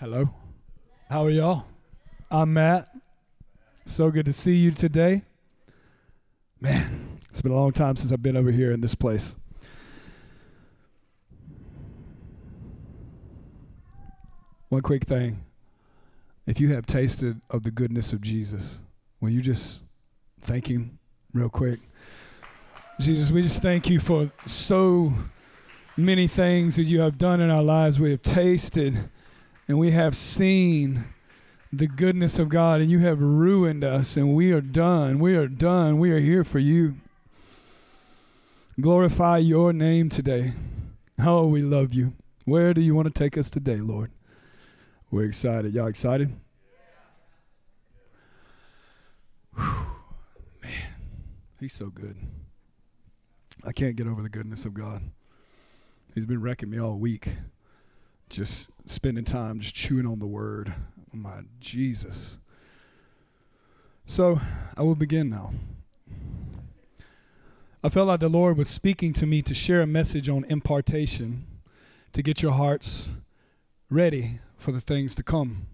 Hello. How are y'all? I'm Matt. So good to see you today. Man, it's been a long time since I've been over here in this place. One quick thing. If you have tasted of the goodness of Jesus, will you just thank him real quick? Jesus, we just thank you for so many things that you have done in our lives. We have tasted and we have seen the goodness of God, and you have ruined us, and we are done. We are done. We are here for you. Glorify your name today. Oh, we love you. Where do you want to take us today, Lord? We're excited. Y'all excited? Whew. Man, he's so good. I can't get over the goodness of God. He's been wrecking me all week. Just spending time just chewing on the word. Oh my Jesus. So I will begin now. I felt like the Lord was speaking to me to share a message on impartation to get your hearts ready for the things to come.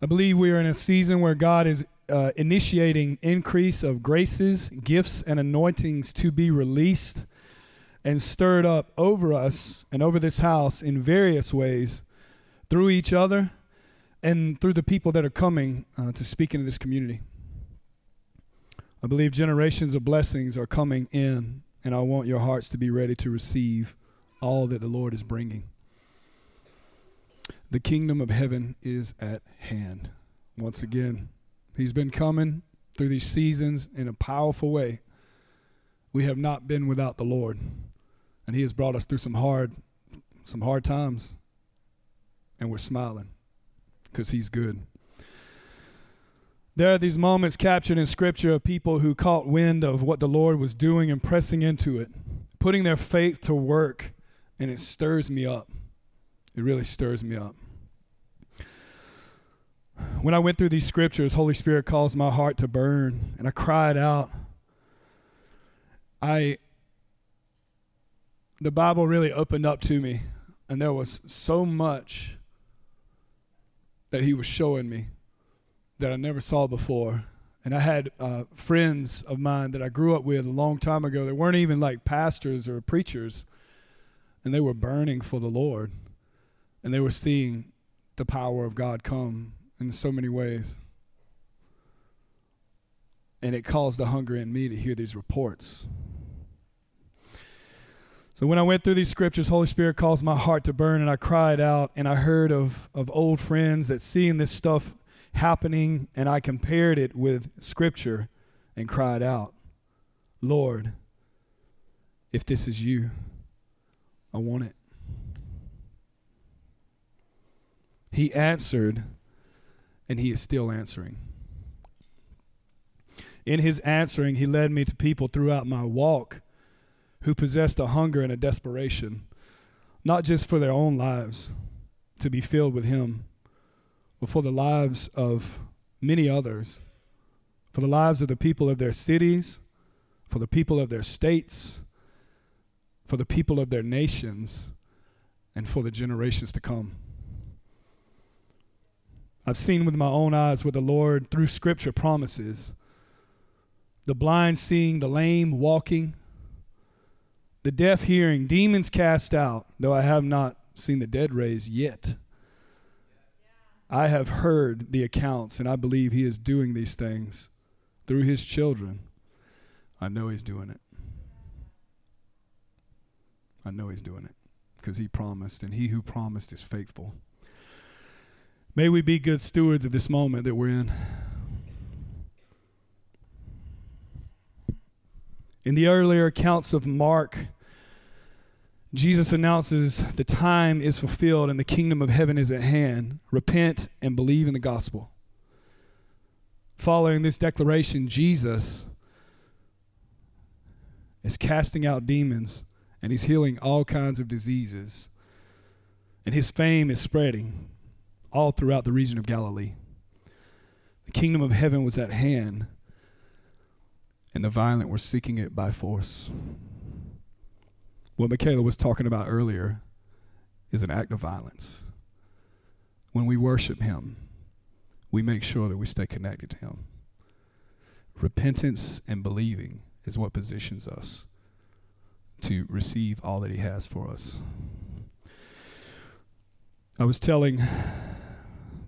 I believe we are in a season where God is uh, initiating increase of graces, gifts, and anointings to be released and stirred up over us and over this house in various ways through each other and through the people that are coming uh, to speak into this community. I believe generations of blessings are coming in, and I want your hearts to be ready to receive all that the Lord is bringing. The kingdom of heaven is at hand. Once again, He's been coming through these seasons in a powerful way. We have not been without the Lord, and He has brought us through some hard, some hard times, and we're smiling because He's good. There are these moments captured in Scripture of people who caught wind of what the Lord was doing and pressing into it, putting their faith to work, and it stirs me up. It really stirs me up. When I went through these scriptures, Holy Spirit caused my heart to burn, and I cried out. I the Bible really opened up to me, and there was so much that He was showing me that I never saw before. And I had uh, friends of mine that I grew up with a long time ago that weren't even like pastors or preachers, and they were burning for the Lord. And they were seeing the power of God come in so many ways. And it caused a hunger in me to hear these reports. So when I went through these scriptures, Holy Spirit caused my heart to burn, and I cried out, and I heard of, of old friends that seeing this stuff happening, and I compared it with Scripture and cried out, Lord, if this is you, I want it. He answered, and he is still answering. In his answering, he led me to people throughout my walk who possessed a hunger and a desperation, not just for their own lives to be filled with him but for the lives of many others, for the lives of the people of their cities, for the people of their states, for the people of their nations, and for the generations to come. I've seen with my own eyes what the Lord, through Scripture, promises the blind seeing, the lame walking, the deaf hearing, demons cast out, though I have not seen the dead raised yet. I have heard the accounts, and I believe He is doing these things through His children. I know He's doing it. I know He's doing it because He promised, and He who promised is faithful. May we be good stewards of this moment that we're in. In the earlier accounts of Mark, Jesus announces the time is fulfilled and the kingdom of heaven is at hand. Repent and believe in the gospel. Following this declaration, Jesus is casting out demons and he's healing all kinds of diseases. And his fame is spreading all throughout the region of Galilee. The kingdom of heaven was at hand, and the violent were seeking it by force. What Michaela was talking about earlier is an act of violence. when we worship Him, we make sure that we stay connected to Him. Repentance and believing is what positions us to receive all that He has for us. I was telling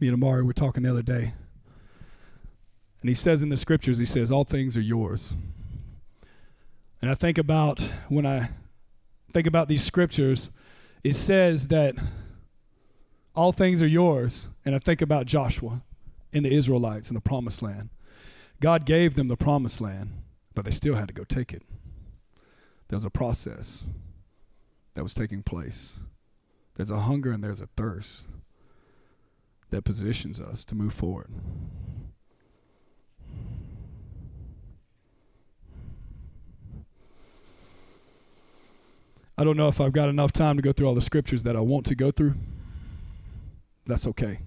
me and Amari, we are talking the other day, and he says in the scriptures, he says, All things are yours. And I think about when I think about these scriptures, it says that all things are yours. And I think about Joshua and the Israelites in the promised land. God gave them the promised land, but they still had to go take it. There was a process that was taking place. There's a hunger and there's a thirst that positions us to move forward. I don't know if I've got enough time to go through all the scriptures that I want to go through. That's okay.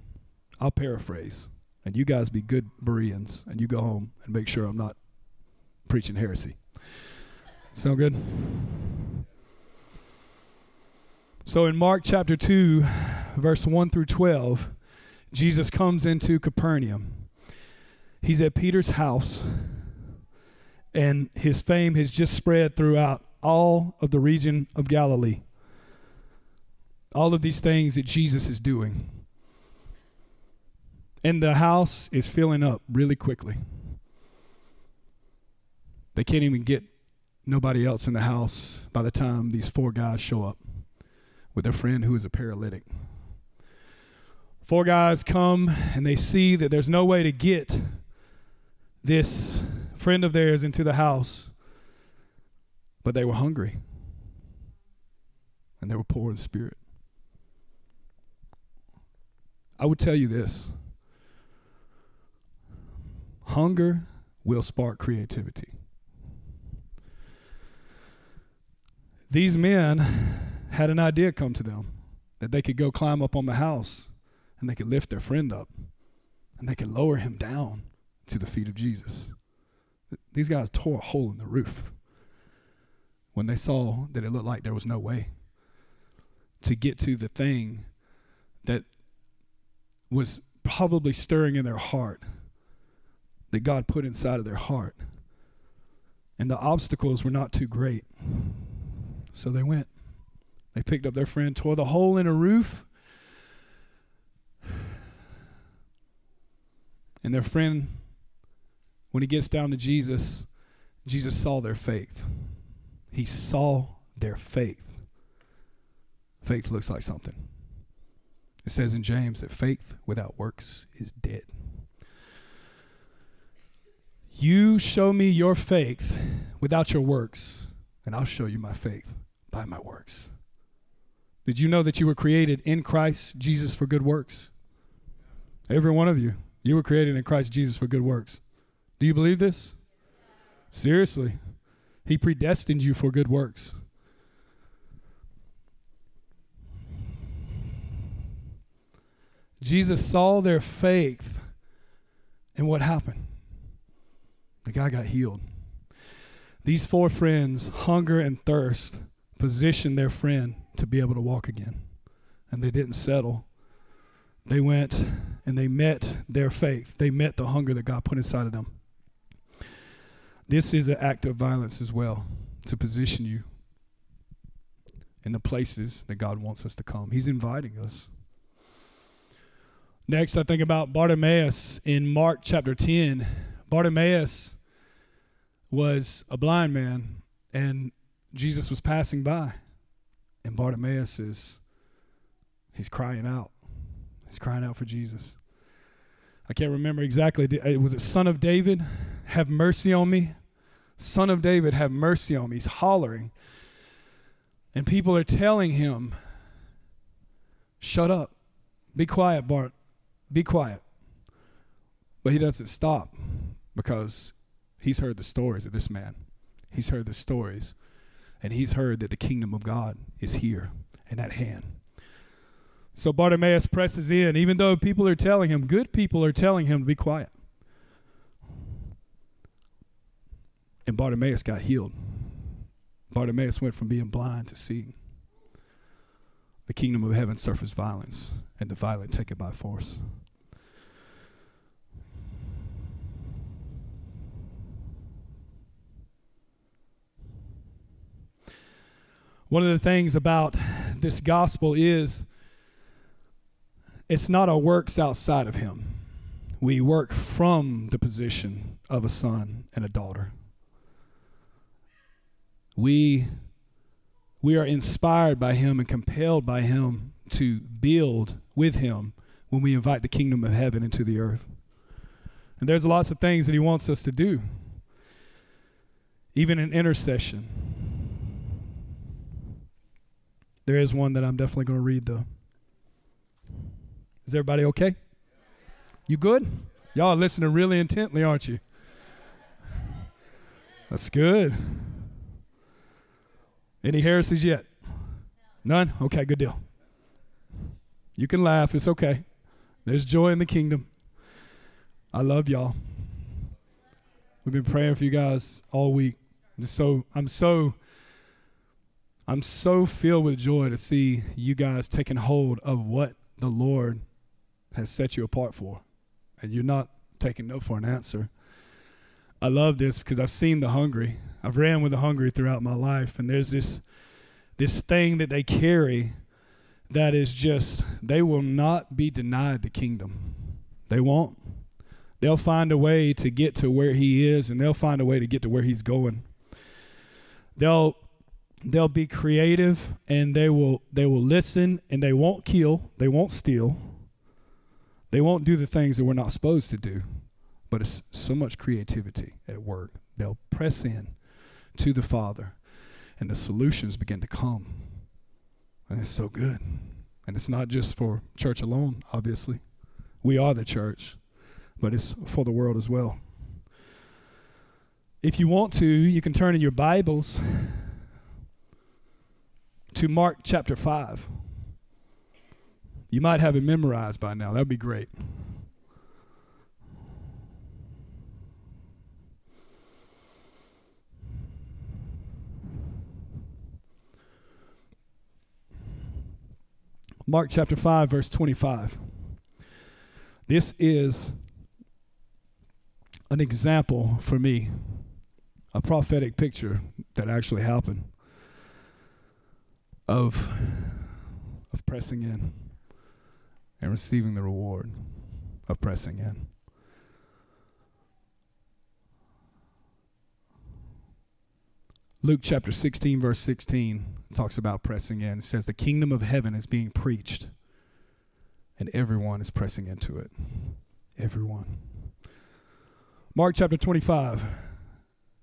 I'll paraphrase. And you guys be good Bereans and you go home and make sure I'm not preaching heresy. Sound good? So in Mark chapter 2, verse 1 through 12, Jesus comes into Capernaum. He's at Peter's house, and his fame has just spread throughout all of the region of Galilee. All of these things that Jesus is doing. And the house is filling up really quickly. They can't even get nobody else in the house by the time these four guys show up with their friend who is a paralytic. Four guys come and they see that there's no way to get this friend of theirs into the house but they were hungry and they were poor in spirit. I would tell you this hunger will spark creativity. These men had an idea come to them that they could go climb up on the house and they could lift their friend up and they could lower him down to the feet of Jesus. These guys tore a hole in the roof when they saw that it looked like there was no way to get to the thing that was probably stirring in their heart that God put inside of their heart. And the obstacles were not too great. So they went. They picked up their friend, tore the hole in a roof. And their friend, when he gets down to Jesus, Jesus saw their faith. He saw their faith. Faith looks like something. It says in James that faith without works is dead. You show me your faith without your works, and I'll show you my faith by my works. Did you know that you were created in Christ Jesus for good works? Every one of you. You were created in Christ Jesus for good works. Do you believe this? Seriously. He predestined you for good works. Jesus saw their faith, and what happened? The guy got healed. These four friends, hunger and thirst, positioned their friend to be able to walk again. And they didn't settle. They went and they met their faith. They met the hunger that God put inside of them. This is an act of violence as well to position you in the places that God wants us to come. He's inviting us. Next, I think about Bartimaeus in Mark chapter 10. Bartimaeus was a blind man, and Jesus was passing by. And Bartimaeus is, he's crying out. He's crying out for Jesus. I can't remember exactly. Was it Son of David? Have mercy on me. Son of David, have mercy on me. He's hollering. And people are telling him, Shut up. Be quiet, Bart. Be quiet. But he doesn't stop because he's heard the stories of this man. He's heard the stories. And he's heard that the kingdom of God is here and at hand. So Bartimaeus presses in, even though people are telling him, good people are telling him to be quiet. And Bartimaeus got healed. Bartimaeus went from being blind to seeing. the kingdom of heaven suffers violence, and the violent take it by force. One of the things about this gospel is it's not our works outside of Him. We work from the position of a son and a daughter. We, we are inspired by Him and compelled by Him to build with Him when we invite the kingdom of heaven into the earth. And there's lots of things that He wants us to do, even in intercession. There is one that I'm definitely going to read, though. Is everybody okay? You good? Y'all listening really intently, aren't you? That's good. Any heresies yet? None? Okay, good deal. You can laugh. It's okay. There's joy in the kingdom. I love y'all. We've been praying for you guys all week. So I'm so I'm so filled with joy to see you guys taking hold of what the Lord has set you apart for. And you're not taking no for an answer. I love this because I've seen the hungry. I've ran with the hungry throughout my life, and there's this this thing that they carry that is just they will not be denied the kingdom. They won't. They'll find a way to get to where he is, and they'll find a way to get to where he's going. They'll they'll be creative and they will they will listen and they won't kill, they won't steal. They won't do the things that we're not supposed to do but it's so much creativity at work. They'll press in to the Father, and the solutions begin to come. And it's so good. And it's not just for church alone, obviously. We are the church, but it's for the world as well. If you want to, you can turn in your Bibles to Mark chapter 5. You might have it memorized by now. That would be great. Mark chapter 5, verse 25. This is an example for me, a prophetic picture that actually happened of, of pressing in and receiving the reward of pressing in. Luke chapter 16, verse 16 talks about pressing in. It says, The kingdom of heaven is being preached, and everyone is pressing into it. Everyone. Mark chapter 25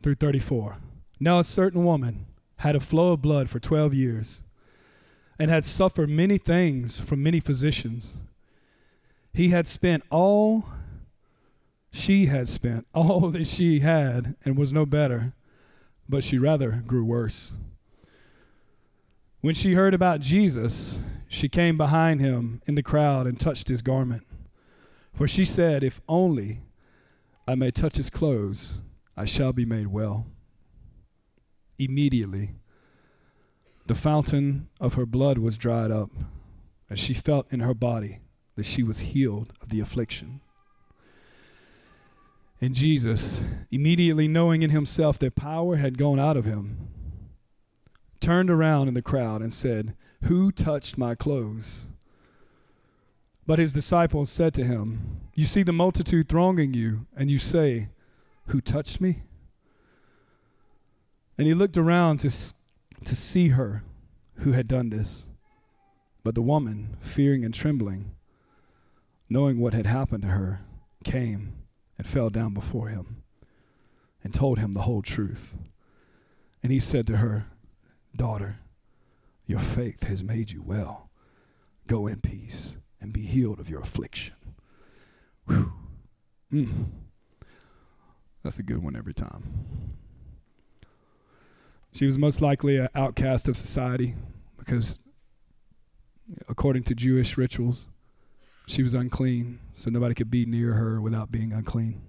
through 34. Now, a certain woman had a flow of blood for 12 years and had suffered many things from many physicians. He had spent all she had spent, all that she had, and was no better but she rather grew worse. When she heard about Jesus, she came behind him in the crowd and touched his garment. For she said, If only I may touch his clothes, I shall be made well. Immediately, the fountain of her blood was dried up, and she felt in her body that she was healed of the affliction. And Jesus, immediately knowing in himself that power had gone out of him, turned around in the crowd and said, Who touched my clothes? But his disciples said to him, You see the multitude thronging you, and you say, Who touched me? And he looked around to, to see her who had done this. But the woman, fearing and trembling, knowing what had happened to her, came and fell down before him and told him the whole truth. And he said to her, Daughter, your faith has made you well. Go in peace and be healed of your affliction. Whew. Mm. That's a good one every time. She was most likely an outcast of society because, according to Jewish rituals, she was unclean, so nobody could be near her without being unclean.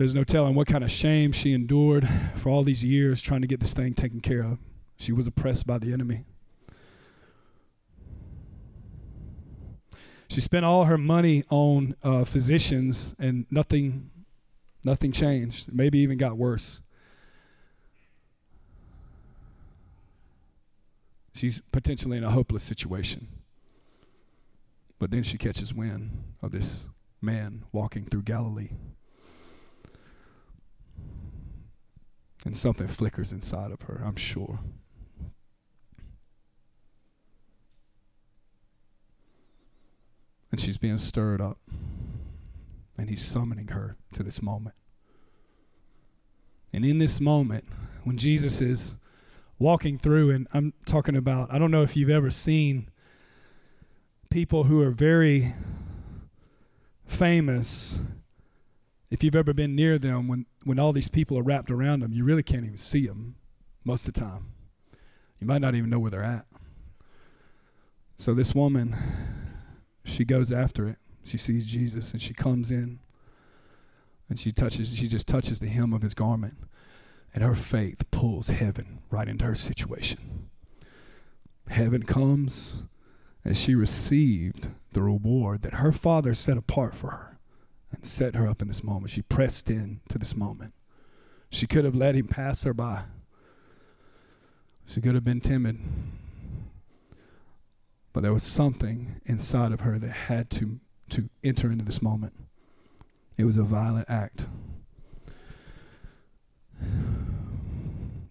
There's no telling what kind of shame she endured for all these years trying to get this thing taken care of. She was oppressed by the enemy. She spent all her money on uh, physicians, and nothing, nothing changed. Maybe even got worse. She's potentially in a hopeless situation. But then she catches wind of this man walking through Galilee. And something flickers inside of her, I'm sure. And she's being stirred up. And he's summoning her to this moment. And in this moment, when Jesus is walking through, and I'm talking about, I don't know if you've ever seen people who are very famous. If you've ever been near them, when, when all these people are wrapped around them, you really can't even see them most of the time. You might not even know where they're at. So this woman, she goes after it. She sees Jesus and she comes in and she touches, she just touches the hem of his garment. And her faith pulls heaven right into her situation. Heaven comes and she received the reward that her father set apart for her and set her up in this moment. She pressed in to this moment. She could have let him pass her by. She could have been timid. But there was something inside of her that had to, to enter into this moment. It was a violent act.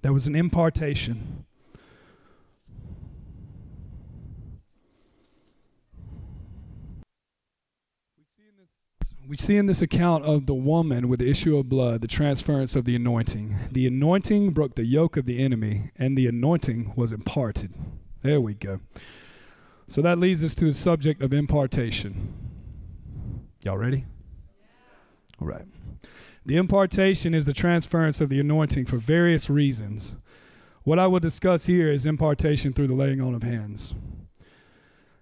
There was an impartation. We see in this account of the woman with the issue of blood the transference of the anointing. The anointing broke the yoke of the enemy, and the anointing was imparted. There we go. So that leads us to the subject of impartation. Y'all ready? All right. The impartation is the transference of the anointing for various reasons. What I will discuss here is impartation through the laying on of hands.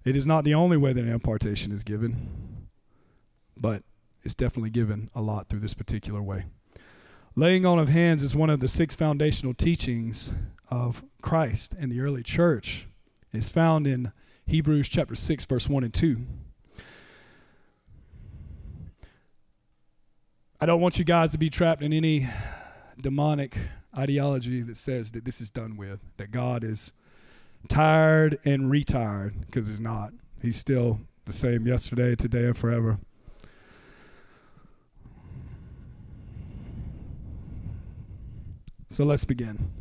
It is not the only way that an impartation is given, but it's definitely given a lot through this particular way. Laying on of hands is one of the six foundational teachings of Christ and the early church. It's found in Hebrews chapter 6 verse 1 and 2. I don't want you guys to be trapped in any demonic ideology that says that this is done with, that God is tired and retired, because he's not. He's still the same yesterday, today, and forever. So let's begin.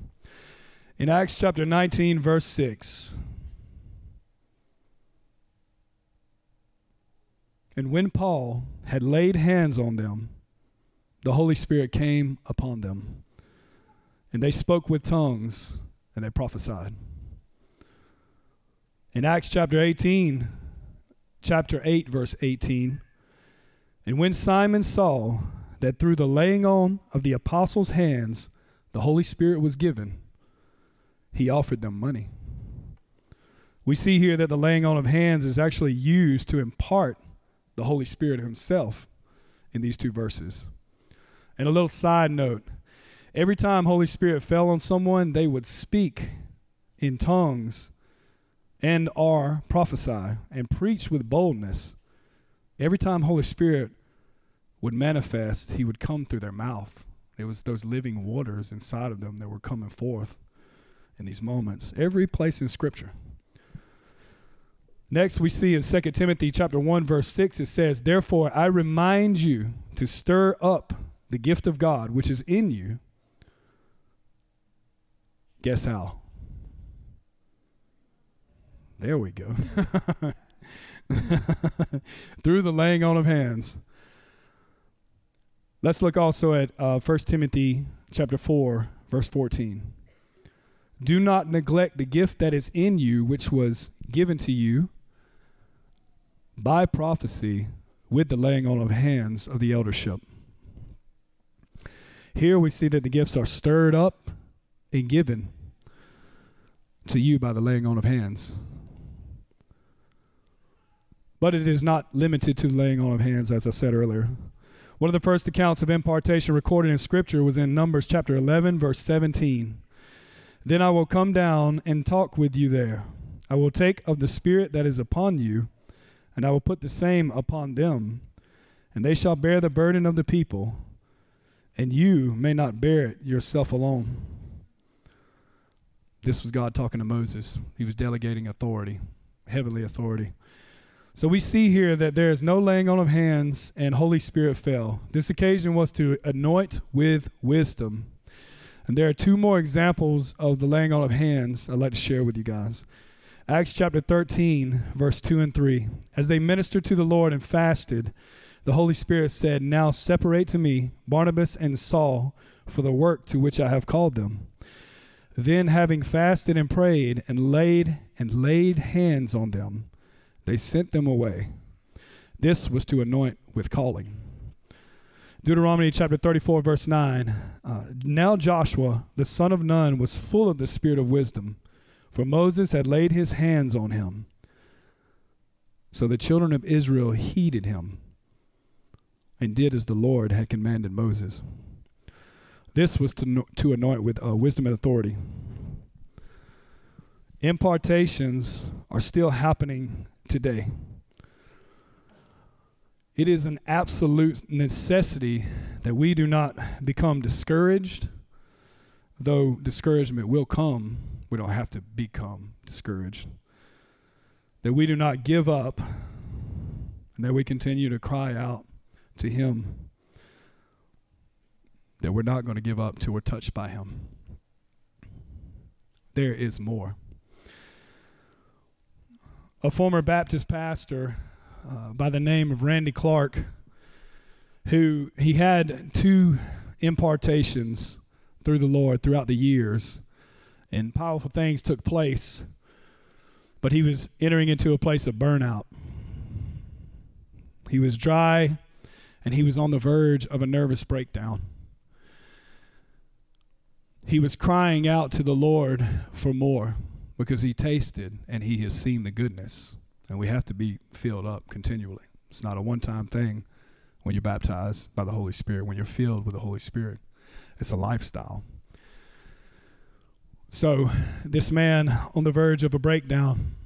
In Acts chapter 19, verse 6. And when Paul had laid hands on them, the Holy Spirit came upon them, and they spoke with tongues and they prophesied. In Acts chapter 18, chapter 8, verse 18, and when Simon saw that through the laying on of the apostles' hands the Holy Spirit was given, he offered them money. We see here that the laying on of hands is actually used to impart the Holy Spirit himself in these two verses. And a little side note every time Holy Spirit fell on someone, they would speak in tongues and or prophesy and preach with boldness. Every time Holy Spirit would manifest, he would come through their mouth. There was those living waters inside of them that were coming forth in these moments. Every place in scripture. Next, we see in 2 Timothy chapter 1 verse 6 it says, "Therefore I remind you to stir up the gift of God which is in you, guess how? There we go. Through the laying on of hands. Let's look also at uh, 1 Timothy chapter 4, verse 14. Do not neglect the gift that is in you, which was given to you by prophecy with the laying on of hands of the eldership. Here we see that the gifts are stirred up and given to you by the laying on of hands. But it is not limited to laying on of hands, as I said earlier. One of the first accounts of impartation recorded in Scripture was in Numbers chapter 11, verse 17. Then I will come down and talk with you there. I will take of the Spirit that is upon you, and I will put the same upon them, and they shall bear the burden of the people, and you may not bear it yourself alone. This was God talking to Moses. He was delegating authority, heavenly authority. So we see here that there is no laying on of hands and Holy Spirit fell. This occasion was to anoint with wisdom. And there are two more examples of the laying on of hands I'd like to share with you guys. Acts chapter 13, verse 2 and 3. As they ministered to the Lord and fasted, the Holy Spirit said, Now separate to me Barnabas and Saul for the work to which I have called them. Then, having fasted and prayed and laid and laid hands on them, they sent them away. This was to anoint with calling. Deuteronomy chapter 34, verse 9. Uh, now Joshua, the son of Nun, was full of the spirit of wisdom for Moses had laid his hands on him. So the children of Israel heeded him and did as the Lord had commanded Moses. This was to, to anoint with uh, wisdom and authority. Impartations are still happening today. It is an absolute necessity that we do not become discouraged, though discouragement will come we don't have to become discouraged. That we do not give up and that we continue to cry out to Him. That we're not going to give up till we're touched by Him. There is more. A former Baptist pastor uh, by the name of Randy Clark, who he had two impartations through the Lord throughout the years and powerful things took place, but he was entering into a place of burnout. He was dry and he was on the verge of a nervous breakdown. He was crying out to the Lord for more because he tasted and he has seen the goodness. And we have to be filled up continually. It's not a one time thing when you're baptized by the Holy Spirit, when you're filled with the Holy Spirit. It's a lifestyle. So, this man on the verge of a breakdown,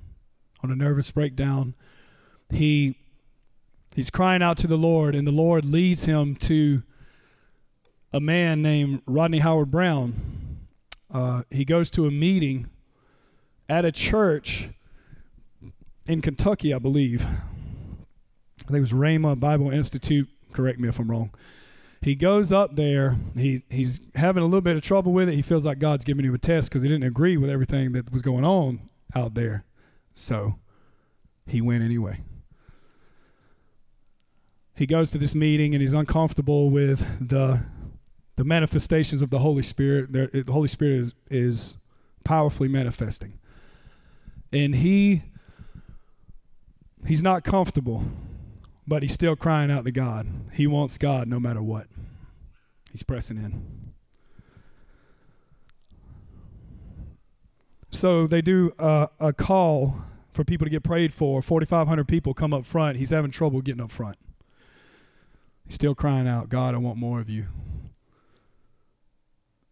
on a nervous breakdown, he he's crying out to the Lord, and the Lord leads him to a man named Rodney Howard-Browne. Uh, he goes to a meeting at a church in Kentucky, I believe. I think it was Rhema Bible Institute. Correct me if I'm wrong he goes up there. He he's having a little bit of trouble with it. He feels like God's giving him a test because he didn't agree with everything that was going on out there. So he went anyway. He goes to this meeting and he's uncomfortable with the the manifestations of the Holy Spirit. The Holy Spirit is is powerfully manifesting, and he he's not comfortable but he's still crying out to God. He wants God no matter what. He's pressing in. So they do a, a call for people to get prayed for. 4,500 people come up front. He's having trouble getting up front. He's still crying out, God, I want more of you.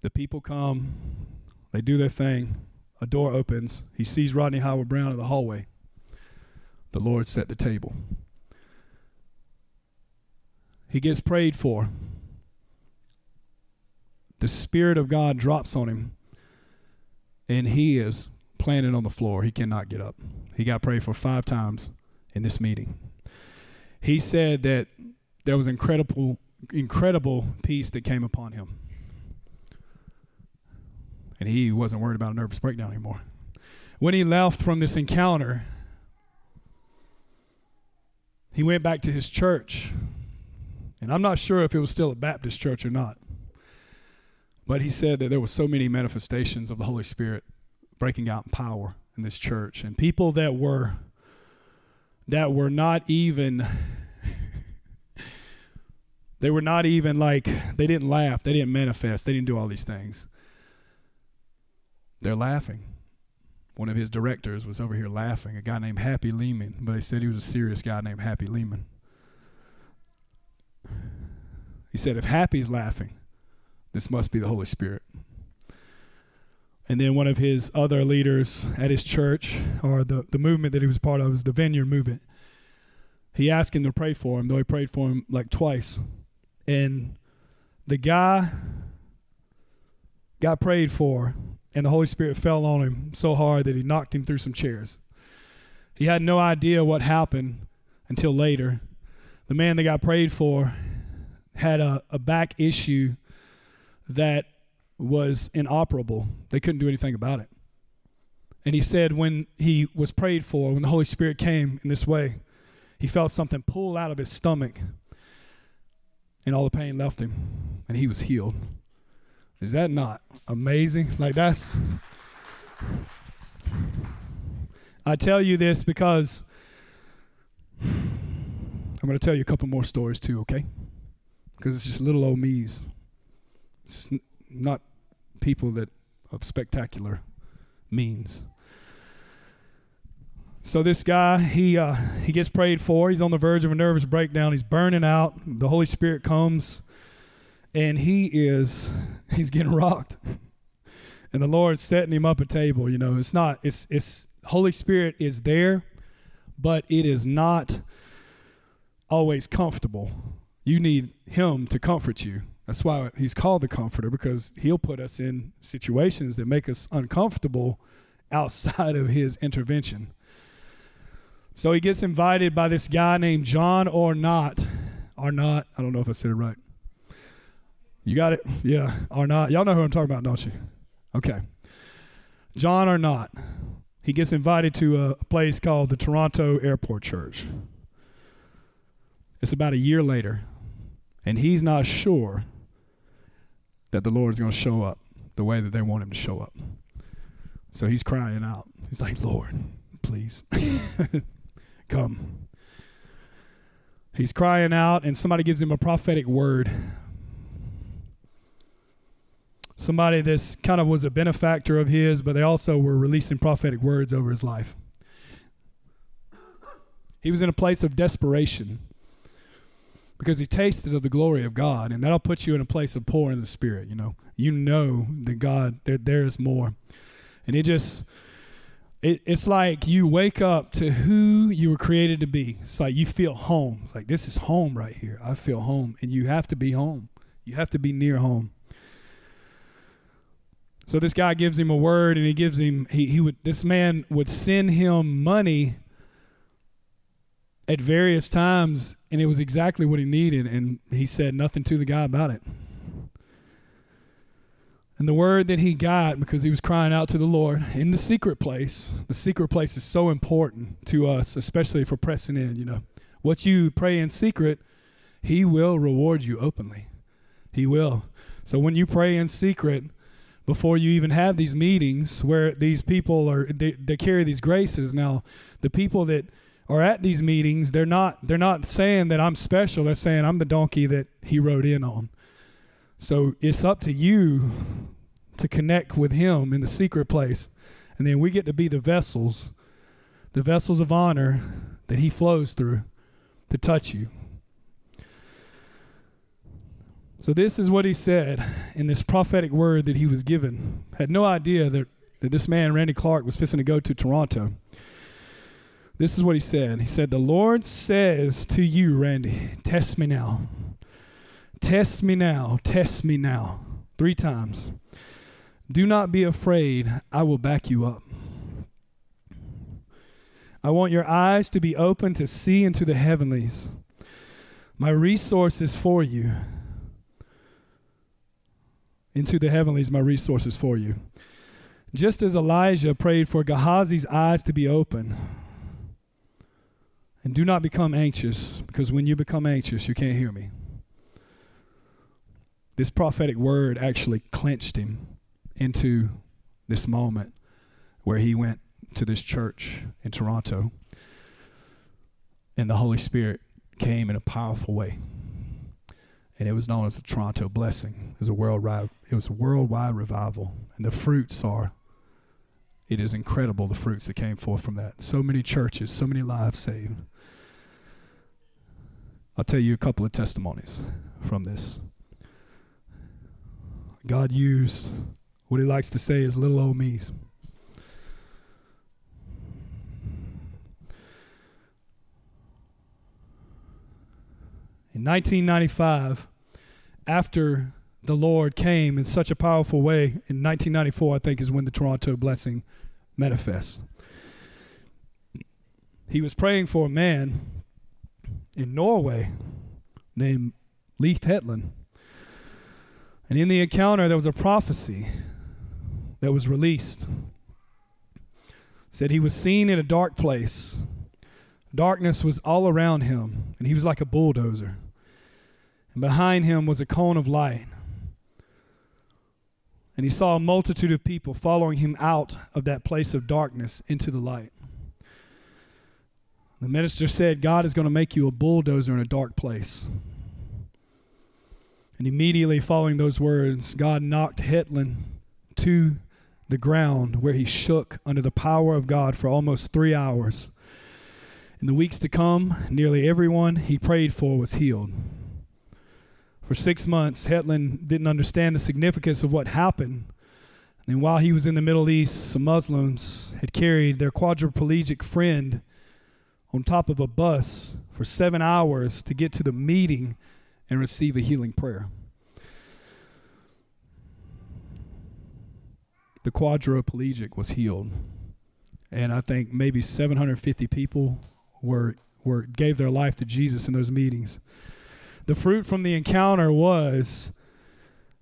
The people come, they do their thing. A door opens. He sees Rodney Howard-Browne in the hallway. The Lord set the table. He gets prayed for. The Spirit of God drops on him, and he is planted on the floor. He cannot get up. He got prayed for five times in this meeting. He said that there was incredible, incredible peace that came upon him. And he wasn't worried about a nervous breakdown anymore. When he left from this encounter, he went back to his church and I'm not sure if it was still a Baptist church or not. But he said that there were so many manifestations of the Holy Spirit breaking out in power in this church and people that were that were not even they were not even like they didn't laugh, they didn't manifest, they didn't do all these things. They're laughing. One of his directors was over here laughing, a guy named Happy Leman, but they said he was a serious guy named Happy Leman. He said, if Happy's laughing, this must be the Holy Spirit. And then one of his other leaders at his church, or the, the movement that he was part of, is the Vineyard Movement. he asked him to pray for him, though he prayed for him like twice. And the guy got prayed for, and the Holy Spirit fell on him so hard that he knocked him through some chairs. He had no idea what happened until later. The man that got prayed for had a, a back issue that was inoperable. They couldn't do anything about it. And he said when he was prayed for, when the Holy Spirit came in this way, he felt something pull out of his stomach and all the pain left him and he was healed. Is that not amazing? Like that's I tell you this because I'm going to tell you a couple more stories too, okay? Because it's just little old me's. It's not people that of spectacular means. So this guy, he uh, he gets prayed for. He's on the verge of a nervous breakdown. He's burning out. The Holy Spirit comes, and he is he's getting rocked. And the Lord's setting him up a table. You know, it's not it's it's Holy Spirit is there, but it is not always comfortable. You need Him to comfort you. That's why He's called the Comforter because He'll put us in situations that make us uncomfortable outside of His intervention. So he gets invited by this guy named John or not or not i don't know if I said it right. You got it? Yeah, Arnott. Y'all know who I'm talking about, don't you? Okay. John Arnott. He gets invited to a place called the Toronto Airport Church. It's about a year later, and he's not sure that the Lord is going to show up the way that they want him to show up. So he's crying out. He's like, Lord, please come. He's crying out, and somebody gives him a prophetic word. Somebody that's kind of was a benefactor of his, but they also were releasing prophetic words over his life. He was in a place of desperation because he tasted of the glory of God, and that'll put you in a place of poor in the spirit. You know, you know that God there there is more, and it just it, it's like you wake up to who you were created to be. It's like you feel home. It's like this is home right here. I feel home, and you have to be home. You have to be near home. So this guy gives him a word, and he gives him he he would this man would send him money at various times, and it was exactly what he needed, and he said nothing to the guy about it. And the word that he got, because he was crying out to the Lord in the secret place, the secret place is so important to us, especially for pressing in. You know, what you pray in secret, he will reward you openly. He will. So when you pray in secret, before you even have these meetings where these people are, they, they carry these graces. Now, the people that are at these meetings, they're not they're not saying that I'm special. They're saying I'm the donkey that he rode in on. So it's up to you to connect with him in the secret place. And then we get to be the vessels, the vessels of honor that he flows through to touch you. So this is what he said in this prophetic word that he was given. Had no idea that, that this man, Randy Clark, was fixing to go to Toronto. This is what he said. He said, The Lord says to you, Randy, test me now. Test me now. Test me now. Three times. Do not be afraid. I will back you up. I want your eyes to be open to see into the heavenlies. My resources for you. Into the heavenlies, my resources for you. Just as Elijah prayed for Gehazi's eyes to be open and do not become anxious, because when you become anxious, you can't hear me. This prophetic word actually clenched him into this moment where he went to this church in Toronto and the Holy Spirit came in a powerful way. And it was known as the Toronto blessing. It was a worldwide it was a worldwide revival. And the fruits are it is incredible the fruits that came forth from that. So many churches, so many lives saved. I'll tell you a couple of testimonies from this. God used what he likes to say is little old me's. In 1995, after the Lord came in such a powerful way, in 1994, I think, is when the Toronto blessing manifests. He was praying for a man in Norway named Leif Hetland. And in the encounter, there was a prophecy that was released. said he was seen in a dark place. Darkness was all around him, and he was like a bulldozer. And behind him was a cone of light. And he saw a multitude of people following him out of that place of darkness into the light. The minister said, God is going to make you a bulldozer in a dark place. And immediately following those words, God knocked Hetland to the ground where he shook under the power of God for almost three hours. In the weeks to come, nearly everyone he prayed for was healed. For six months, Hetland didn't understand the significance of what happened. And while he was in the Middle East, some Muslims had carried their quadriplegic friend on top of a bus for seven hours to get to the meeting and receive a healing prayer. The quadriplegic was healed, and I think maybe 750 people were were gave their life to Jesus in those meetings. The fruit from the encounter was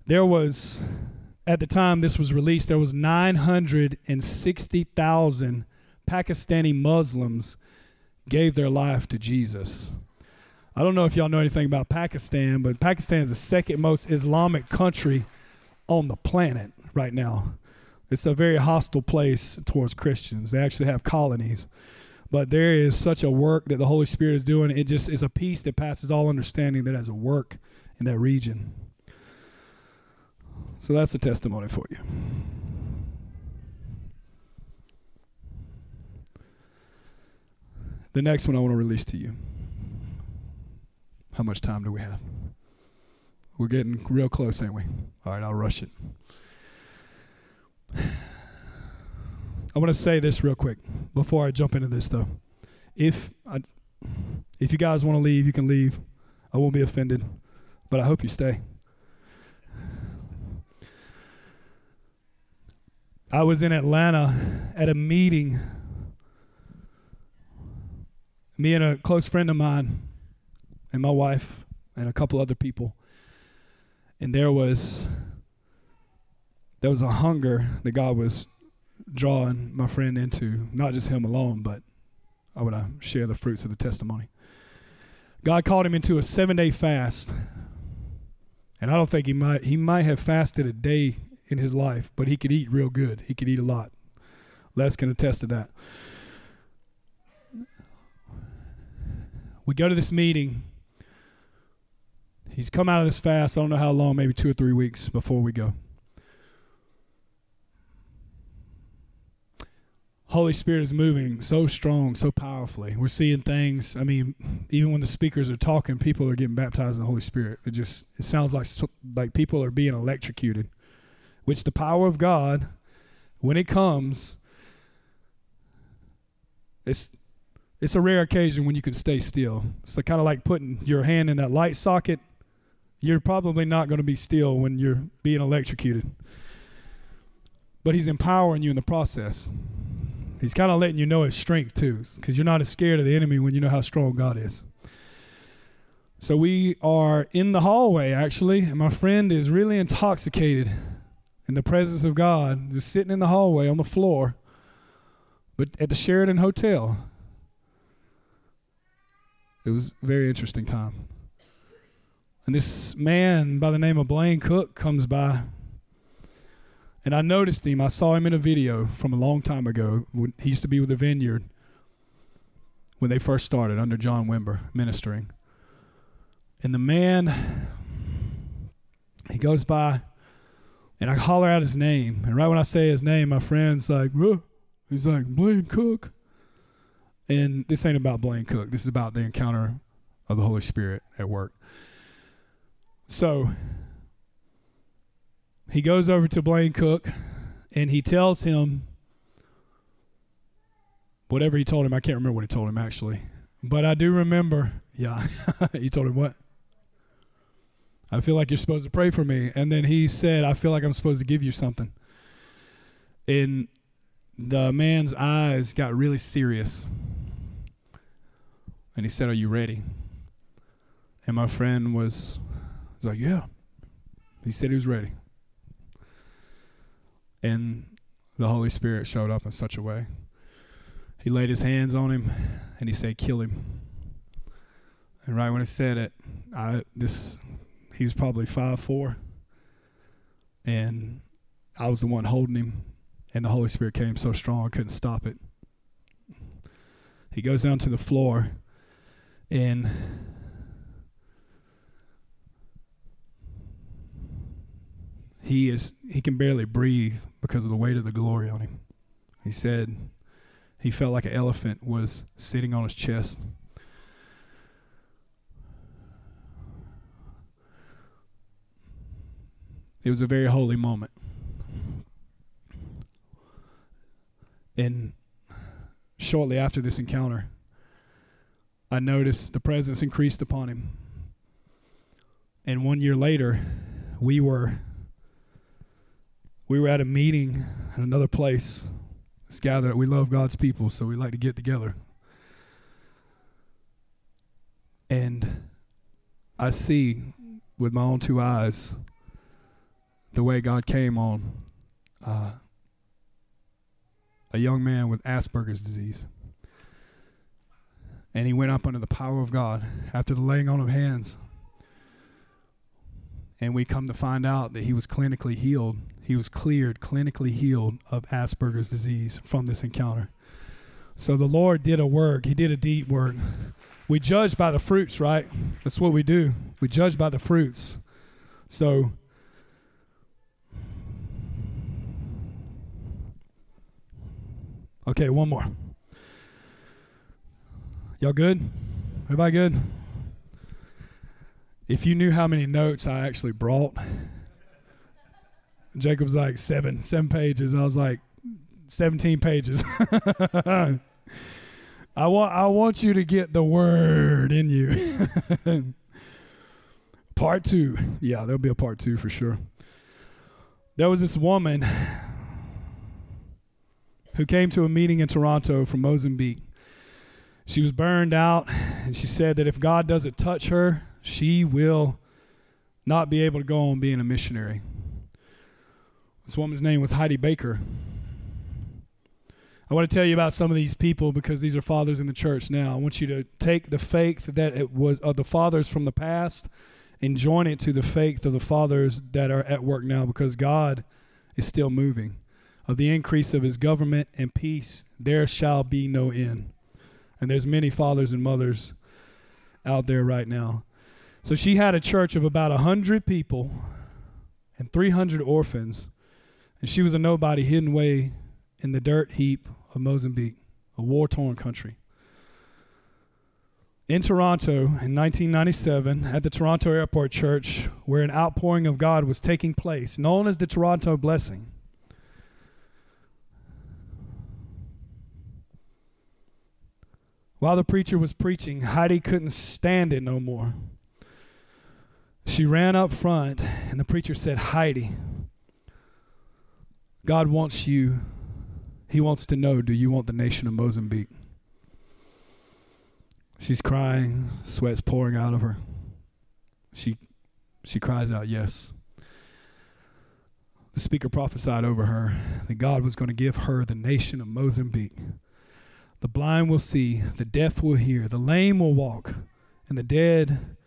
there was at the time this was released there was 960,000 Pakistani Muslims gave their life to Jesus. I don't know if y'all know anything about Pakistan, but Pakistan is the second most Islamic country on the planet right now. It's a very hostile place towards Christians. They actually have colonies. But there is such a work that the Holy Spirit is doing. It just is a peace that passes all understanding that has a work in that region. So that's a testimony for you. The next one I want to release to you. How much time do we have? We're getting real close, ain't we? All right, I'll rush it. I want to say this real quick before I jump into this, though. If I, if you guys want to leave, you can leave. I won't be offended, but I hope you stay. I was in Atlanta at a meeting me and a close friend of mine and my wife and a couple other people and there was there was a hunger that god was drawing my friend into not just him alone but i want to uh, share the fruits of the testimony god called him into a seven day fast and i don't think he might he might have fasted a day in his life but he could eat real good he could eat a lot les can attest to that we go to this meeting. He's come out of this fast. I don't know how long, maybe two or three weeks before we go. Holy Spirit is moving so strong, so powerfully. We're seeing things. I mean, even when the speakers are talking, people are getting baptized in the Holy Spirit. It just it sounds like like people are being electrocuted, which the power of God, when it comes, it's it's a rare occasion when you can stay still. It's kind of like putting your hand in that light socket. You're probably not going to be still when you're being electrocuted. But he's empowering you in the process. He's kind of letting you know his strength too, because you're not as scared of the enemy when you know how strong God is. So we are in the hallway actually, and my friend is really intoxicated in the presence of God, just sitting in the hallway on the floor, but at the Sheraton Hotel. It was a very interesting time. And this man by the name of Blaine Cook comes by. And I noticed him. I saw him in a video from a long time ago. When he used to be with the Vineyard when they first started under John Wimber ministering. And the man, he goes by, and I holler out his name. And right when I say his name, my friend's like, Ruh. he's like, Blaine Cook. And this ain't about Blaine Cook. This is about the encounter of the Holy Spirit at work. So he goes over to Blaine Cook and he tells him whatever he told him. I can't remember what he told him actually. But I do remember, yeah. he told him what? I feel like you're supposed to pray for me. And then he said, I feel like I'm supposed to give you something. And the man's eyes got really serious. And he said, Are you ready? And my friend was, was like, Yeah. He said he was ready. And the Holy Spirit showed up in such a way. He laid his hands on him and he said, Kill him. And right when he said it, I this he was probably five four, and I was the one holding him, and the Holy Spirit came so strong I couldn't stop it. He goes down to the floor, and he is he can barely breathe because of the weight of the glory on him. He said he felt like an elephant was sitting on his chest. It was a very holy moment. And shortly after this encounter, I noticed the presence increased upon him. And one year later, we were we were at a meeting at another place. Let's gather. We love God's people, so we like to get together. And I see with my own two eyes the way God came on uh, a young man with Asperger's disease. And he went up under the power of God after the laying on of hands. And we come to find out that he was clinically healed. He was cleared, clinically healed of Asperger's disease from this encounter. So the Lord did a work. He did a deep work. We judge by the fruits, right? That's what we do. We judge by the fruits. So Okay, one more. Y'all good? Everybody good? If you knew how many notes I actually brought, Jacob's like seven, seven pages. I was like, seventeen pages. I want, I want you to get the word in you. part two, yeah, there'll be a part two for sure. There was this woman who came to a meeting in Toronto from Mozambique. She was burned out, and she said that if God doesn't touch her, she will not be able to go on being a missionary. This woman's name was Heidi Baker. I want to tell you about some of these people because these are fathers in the church now. I want you to take the faith that it was of the fathers from the past and join it to the faith of the fathers that are at work now because God is still moving of the increase of his government and peace there shall be no end and there's many fathers and mothers out there right now so she had a church of about 100 people and 300 orphans and she was a nobody hidden away in the dirt heap of mozambique a war-torn country in Toronto in 1997 at the Toronto Airport Church, where an outpouring of God was taking place, known as the Toronto Blessing. While the preacher was preaching, Heidi couldn't stand it no more. She ran up front, and the preacher said, Heidi, God wants you. He wants to know do you want the nation of Mozambique? She's crying, sweat's pouring out of her. She, she cries out, Yes. The speaker prophesied over her that God was going to give her the nation of Mozambique. The blind will see, the deaf will hear, the lame will walk, and the dead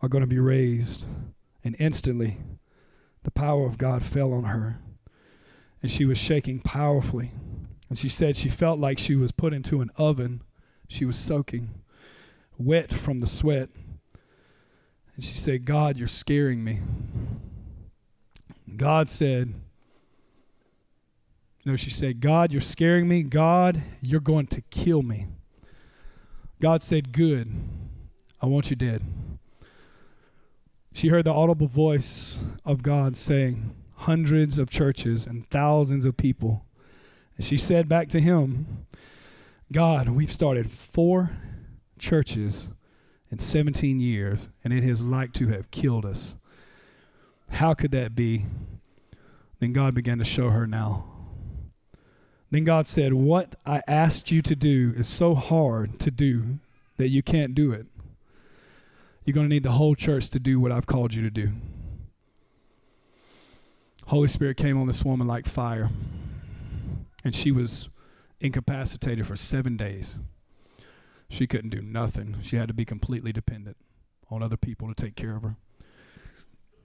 are going to be raised. And instantly, the power of God fell on her, and she was shaking powerfully. And she said she felt like she was put into an oven. She was soaking, wet from the sweat. And she said, God, you're scaring me. God said, no, she said, God, you're scaring me. God, you're going to kill me. God said, Good. I want you dead. She heard the audible voice of God saying, Hundreds of churches and thousands of people. And she said back to him, God, we've started four churches in 17 years, and it has like to have killed us. How could that be? Then God began to show her now. Then God said, What I asked you to do is so hard to do that you can't do it. You're going to need the whole church to do what I've called you to do. Holy Spirit came on this woman like fire, and she was incapacitated for seven days. She couldn't do nothing. She had to be completely dependent on other people to take care of her.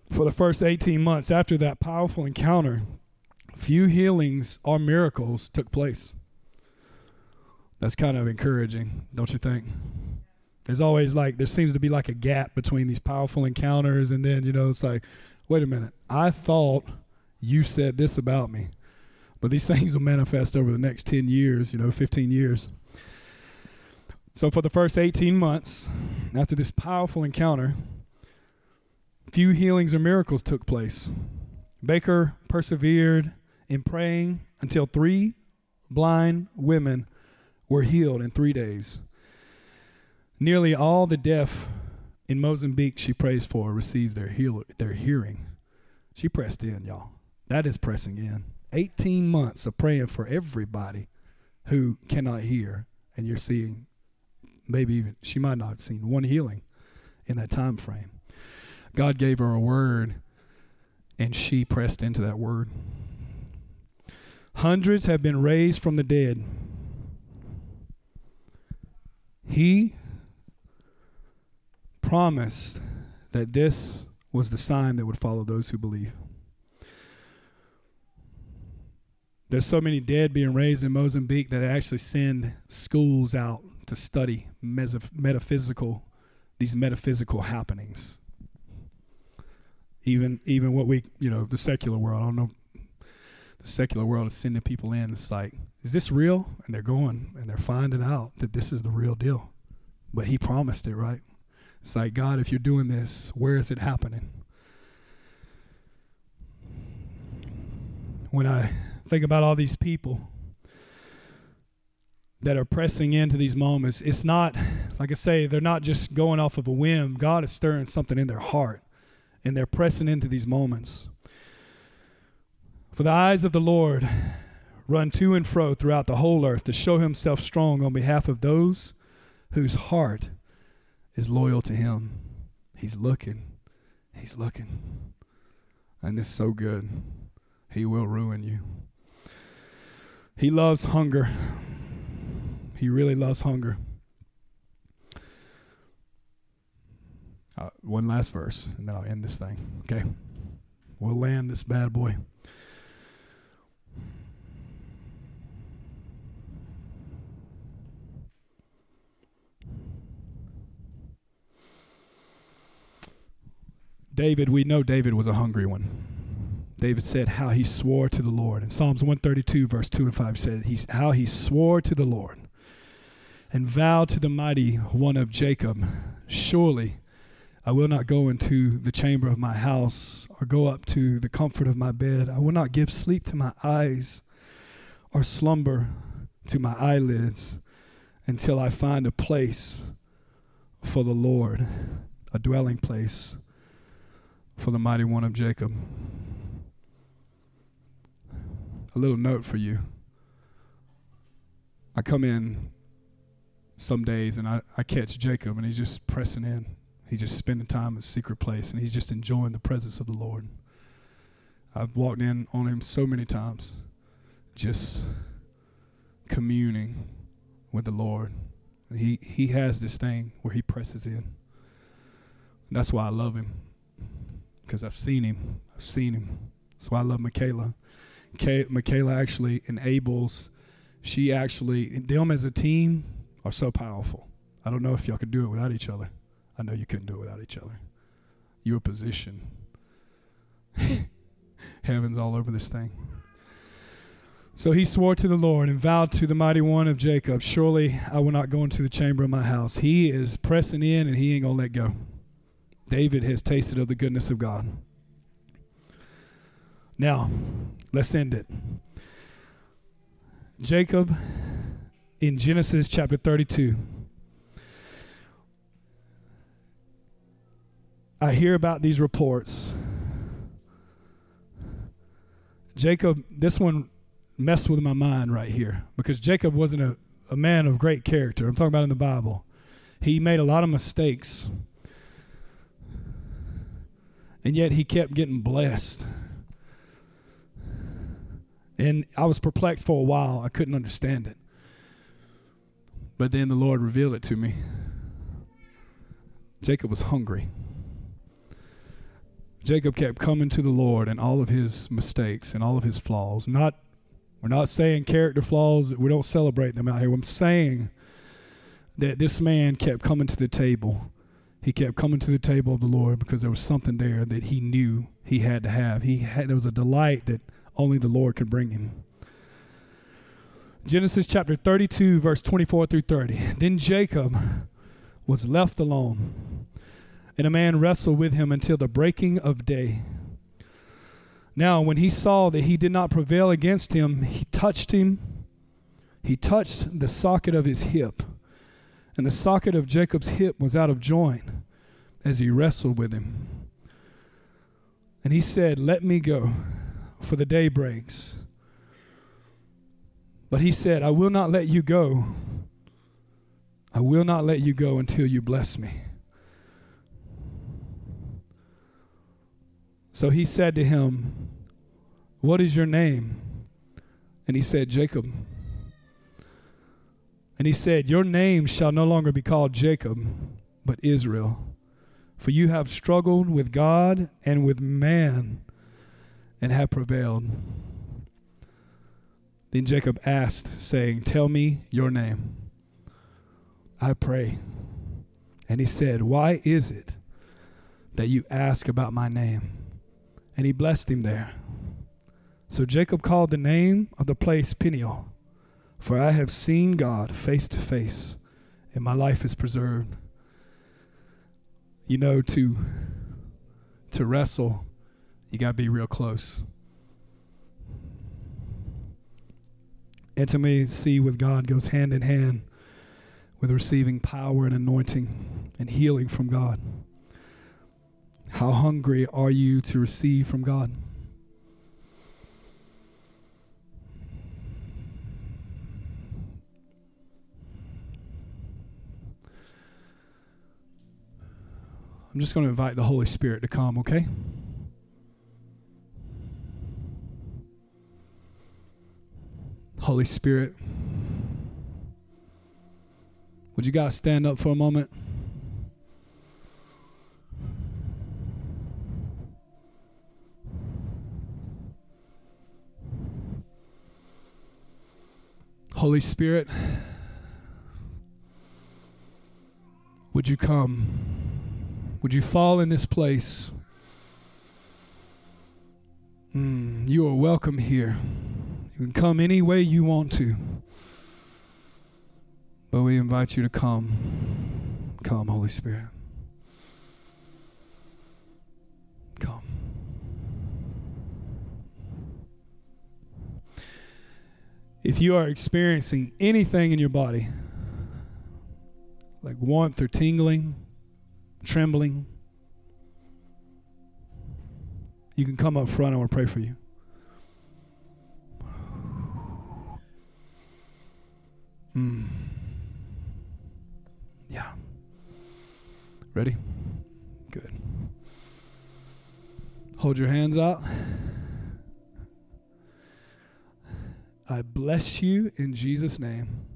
For the first 18 months after that powerful encounter, few healings or miracles took place. That's kind of encouraging, don't you think? There's always like, there seems to be like a gap between these powerful encounters, and then, you know, it's like, wait a minute, I thought you said this about me. But these things will manifest over the next 10 years, you know, 15 years. So for the first 18 months, after this powerful encounter, few healings or miracles took place. Baker persevered in praying until three blind women were healed in three days. Nearly all the deaf in Mozambique she prays for receives their, heal- their hearing. She pressed in, y'all. That is pressing in. 18 months of praying for everybody who cannot hear, and you're seeing maybe even she might not have seen one healing in that time frame. God gave her a word, and she pressed into that word. Hundreds have been raised from the dead. He promised that this was the sign that would follow those who believe. There's so many dead being raised in Mozambique that they actually send schools out to study metaphysical these metaphysical happenings. Even even what we you know the secular world. I don't know. The secular world is sending people in. It's like, is this real? And they're going and they're finding out that this is the real deal. But He promised it, right? It's like God, if you're doing this, where is it happening? When I think about all these people that are pressing into these moments, it's not, like I say, they're not just going off of a whim. God is stirring something in their heart, and they're pressing into these moments. For the eyes of the Lord run to and fro throughout the whole earth to show himself strong on behalf of those whose heart is loyal to him. He's looking. He's looking. And it's so good. He will ruin you. He loves hunger. He really loves hunger. Uh, one last verse, and then I'll end this thing. Okay? We'll land this bad boy. David, we know David was a hungry one. David said how he swore to the Lord. In Psalms 132, verse 2 and 5 said he's how he swore to the Lord and vowed to the mighty one of Jacob, Surely I will not go into the chamber of my house or go up to the comfort of my bed. I will not give sleep to my eyes or slumber to my eyelids until I find a place for the Lord, a dwelling place for the mighty one of Jacob a little note for you. I come in some days and I, I catch Jacob and he's just pressing in. He's just spending time in a secret place and he's just enjoying the presence of the Lord. I've walked in on him so many times, just communing with the Lord. He he has this thing where he presses in. And that's why I love him. Because I've seen him. I've seen him. That's why I love Michaela. Kay, Michaela actually enables, she actually, them as a team are so powerful. I don't know if y'all could do it without each other. I know you couldn't do it without each other. Your position. Heaven's all over this thing. So he swore to the Lord and vowed to the mighty one of Jacob, Surely I will not go into the chamber of my house. He is pressing in and he ain't going to let go. David has tasted of the goodness of God. Now, let's end it. Jacob in Genesis chapter 32. I hear about these reports Jacob, this one messed with my mind right here because Jacob wasn't a, a man of great character. I'm talking about in the Bible. He made a lot of mistakes. And yet he kept getting blessed. And I was perplexed for a while. I couldn't understand it. But then the Lord revealed it to me. Jacob was hungry. Jacob kept coming to the Lord and all of his mistakes and all of his flaws. Not we're not saying character flaws, we don't celebrate them out here. I'm saying that this man kept coming to the table. He kept coming to the table of the Lord because there was something there that he knew he had to have. He had there was a delight that only the Lord could bring him. Genesis chapter 32 verse 24 through 30. Then Jacob was left alone, and a man wrestled with him until the breaking of day. Now, when he saw that he did not prevail against him, he touched him. He touched the socket of his hip, and the socket of Jacob's hip was out of joint as he wrestled with him. And he said, Let me go, for the day breaks. But he said, I will not let you go. I will not let you go until you bless me. So he said to him, What is your name? And he said, Jacob. And he said, Your name shall no longer be called Jacob, but Israel. For you have struggled with God and with man and have prevailed. Then Jacob asked, saying, Tell me your name. I pray. And he said, Why is it that you ask about my name? And he blessed him there. So Jacob called the name of the place Peniel, for I have seen God face to face, and my life is preserved. You know, to to wrestle, you gotta be real close. Intimacy with God goes hand in hand with receiving power and anointing and healing from God. How hungry are you to receive from God? I'm just going to invite the Holy Spirit to come, okay? Holy Spirit, would you guys stand up for a moment? Holy Spirit, would you come? Would you fall in this place? Mm, you are welcome here. You can come any way you want to. But we invite you to come. Come, Holy Spirit. Come. If you are experiencing anything in your body, like warmth or tingling, trembling, you can come up front. I want to pray for you. Hmm. Yeah. Ready? Good. Hold your hands out. I bless you in Jesus' name.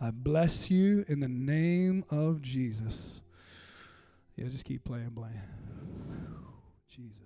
I bless you in the name of Jesus. Yeah, just keep playing, playing. Jesus.